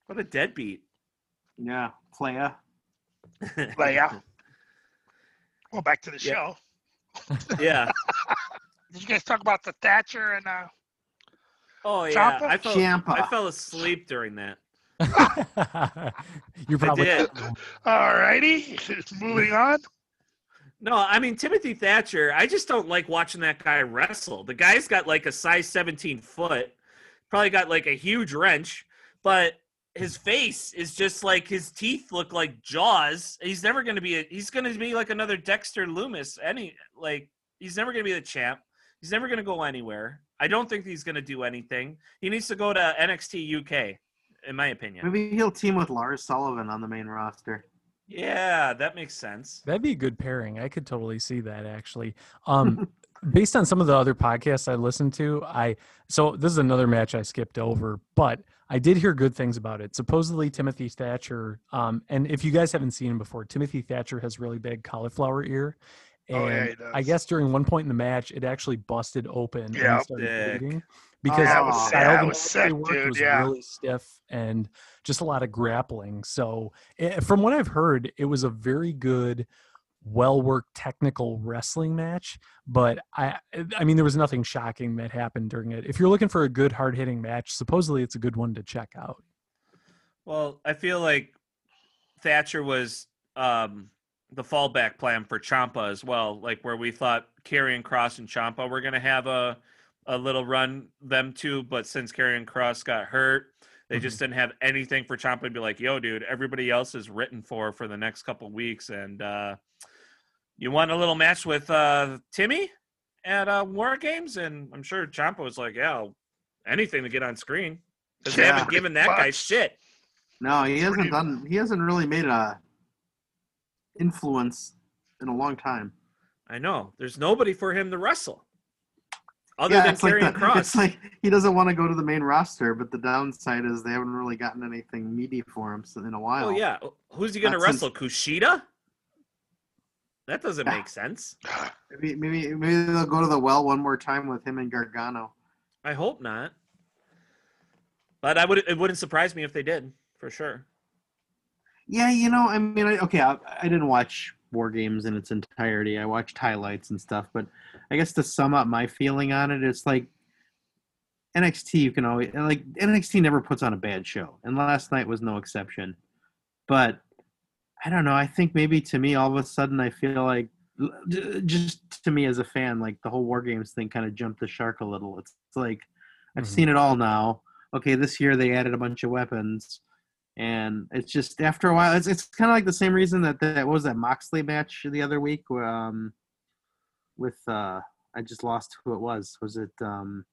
What a deadbeat. Yeah, playa. But yeah. Well, back to the Yeah. show. yeah. Did you guys talk about the Thatcher and uh? Oh yeah. Ciampa? I fell. Ciampa. I fell asleep during that. You're I probably did. Alrighty, moving on. No, I mean Timothy Thatcher. I just don't like watching that guy wrestle. The guy's got like a size 17 foot, probably got like a huge wrench, but his face is just like his teeth look like jaws. He's never going to be. A, he's going to be like another Dexter Lumis. Any like he's never going to be the champ. He's never going to go anywhere. I don't think he's going to do anything. He needs to go to NXT UK, in my opinion. Maybe he'll team with Lars Sullivan on the main roster. Yeah, that makes sense. That'd be a good pairing. I could totally see that actually. Um, based on some of the other podcasts I listened to, I so this is another match I skipped over, but I did hear good things about it. Supposedly Timothy Thatcher, um, and if you guys haven't seen him before, Timothy Thatcher has really big cauliflower ear. And Oh, yeah, I guess during one point in the match, it actually busted open and Yep. he started Dick. bleeding because Yeah, it the was- style yeah, it was sick, they worked dude, was yeah. really stiff and just a lot of grappling. So, eh, from what I've heard, it was a very good well worked technical wrestling match but i i mean there was nothing shocking that happened during it if you're looking for a good hard hitting match supposedly it's a good one to check out Well, I feel like Thatcher was um, the fallback plan for Ciampa as well, like where we thought Karrion Kross and Ciampa were going to have a a little run them two, but since Karrion Kross got hurt, they just didn't have anything for Ciampa to be like, "Yo, dude, everybody else is written for for the next couple weeks, and uh, you want a little match with uh, Timmy at uh, War Games?" And I'm sure Ciampa was like, "Yeah, anything to get on screen." Because they haven't given that guy shit. No, he hasn't done. He hasn't really made a influence in a long time. I know. There's nobody for him to wrestle other yeah, than it's like, Kross. it's like he doesn't want to go to the main roster, but the downside is they haven't really gotten anything meaty for him in a oh, while. oh yeah, who's he going to Not since- wrestle? Kushida? That doesn't Yeah. make sense. Maybe, maybe maybe they'll go to the well one more time with him and Gargano. I hope not. But I would. It wouldn't surprise me if they did, for sure. Yeah, you know, I mean, I, okay, I, I didn't watch War Games in its entirety. I watched highlights and stuff, but I guess to sum up my feeling on it, it's like NXT. You can always like NXT never puts on a bad show, and last night was no exception. But I don't know. I think maybe to me, all of a sudden, I feel like just to me as a fan, like the whole War Games thing kind of jumped the shark a little. It's, it's like I've Mhm. seen it all now. Okay, this year they added a bunch of weapons and it's just after a while it's, it's kind of like the same reason that that what was that moxley match the other week um with uh i just lost who it was. Was it um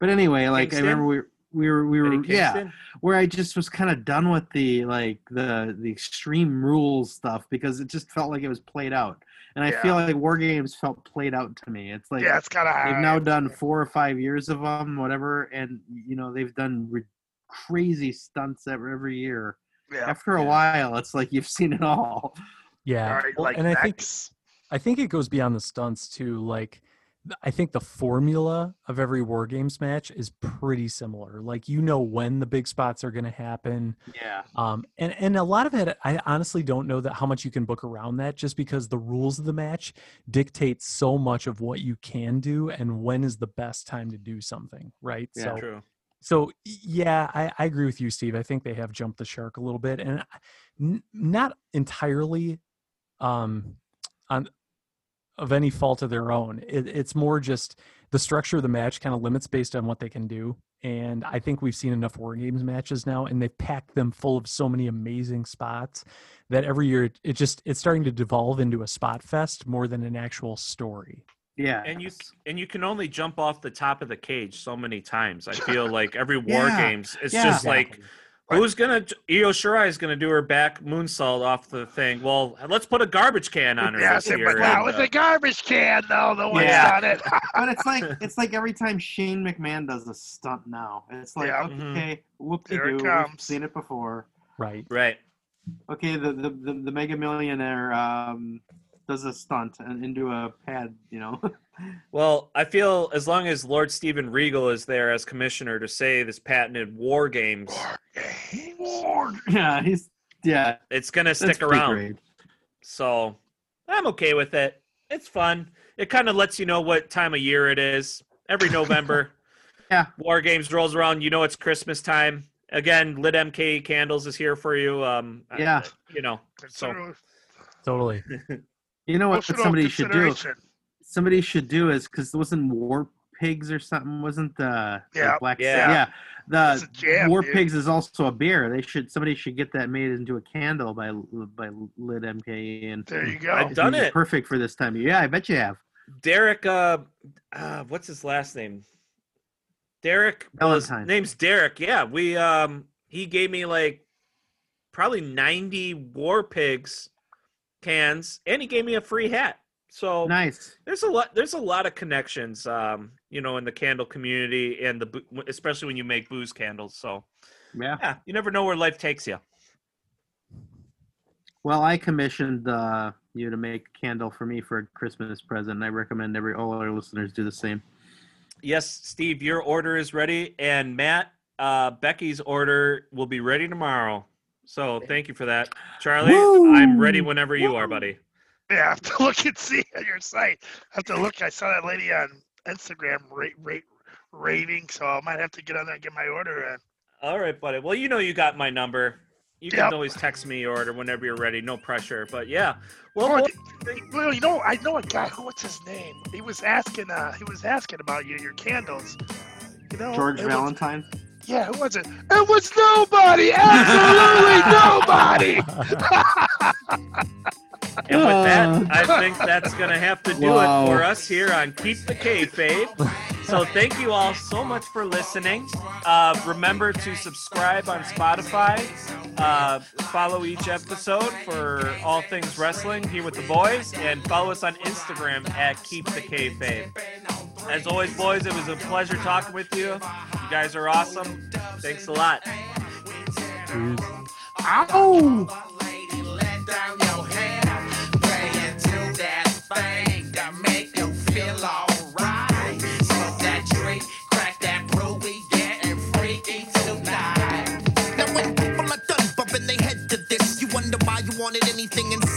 but anyway like Kingston? i remember we we were we were yeah where i just was kind of done with the like the the extreme rules stuff because it just felt like it was played out. And i Yeah. feel like war games felt played out to me. It's like yeah, it's kind of they've now done four or five years of them, whatever, and you know they've done re- crazy stunts every, every year. Yeah. After a while, it's like you've seen it all. Yeah, All right, well, like and I think I think it goes beyond the stunts too. Like, I think the formula of every War Games match is pretty similar. Like, you know when the big spots are going to happen. Yeah, Um, and and a lot of it, I honestly don't know that how much you can book around that, just because the rules of the match dictate so much of what you can do and when is the best time to do something, right? Yeah. so, True. So yeah, I, I agree with you, Steve. I think they have jumped the shark a little bit, and n- not entirely um, on of any fault of their own. It, it's more just the structure of the match kind of limits based on what they can do. And I think we've seen enough War Games matches now, and they've packed them full of so many amazing spots that every year it, it just it's starting to devolve into a spot fest more than an actual story. Yeah, And you and you can only jump off the top of the cage so many times. I feel like every war Yeah. games, it's Yeah. just like who's gonna Io Shirai is gonna do her back moonsault off the thing. Well, let's put a garbage can on her Yeah, this see, year. but not and, with uh, the garbage can, though. the one Yeah. done it. but it's like it's like every time Shane McMahon does a stunt now, it's like Yeah. Mhm. okay, whoop de Here it doo, we've comes. seen it before. Right. right. Okay, the the the, the Mega Millionaire um, does a stunt and into a pad, you know. Well, I feel as long as Lord Steven Regal is there as commissioner to say this patented war games, war games. War. yeah, he's yeah, it's gonna stick pretty around. great. So I'm okay with it. It's fun. It kind of lets you know what time of year it is. Every November, Yeah. War Games rolls around. You know it's Christmas time. Again, Lit MK Candles is here for you. Um, I- Yeah. you know. So Totally. You know what somebody should do? Somebody should do is because wasn't War Pigs or something? Wasn't the the Yeah. Black Yeah. yeah the jam, War dude. Pigs is also a beer. They should somebody should get that made into a candle by by Lit MKE. and There you go. I've done it'd be it. perfect for this time of year. Yeah, I bet you have. Derek, uh, uh, what's his last name? Derek. Well, his name's Derek. Yeah, we um, he gave me like probably ninety War Pigs cans, and he gave me a free hat. So Nice. there's a lot there's a lot of connections um you know in the candle community and the especially when you make booze candles so Yeah. yeah you never know where life takes you Well, I commissioned uh, you to make a candle for me for a Christmas present. and I recommend every all our listeners do the same. yes steve your order is ready and matt uh becky's order will be ready tomorrow so thank you for that charlie i'm ready whenever you are buddy Yeah, I have to look and see on your site. I have to look. I saw that lady on Instagram rate rate rating, so I might have to get on there and get my order in. All right, buddy. Well, you know you got my number. You can Yep. always text me or order whenever you're ready. No pressure. But yeah. Well, Oh, boys, Well, you know, I know a guy. Who? What's his name? He was asking. Uh, he was asking about you, your candles. You know, George it was- Valentine. Yeah, who was it? It was nobody. Absolutely nobody. And with that, I think that's going to have to do Wow. it for us here on Keep the Kayfabe. So thank you all so much for listening. Uh, remember to subscribe on Spotify. Uh, follow each episode for all things wrestling here with the boys, and follow us on Instagram at Keep the Kayfabe. As always, boys, it was a pleasure talking with you. You guys are awesome. Thanks a lot. Cheers. Lady, feel alright. Smoke that drink, crack that brew, we getting freaky tonight. Now when people are done bumping their head to this, you wonder why you wanted anything inside.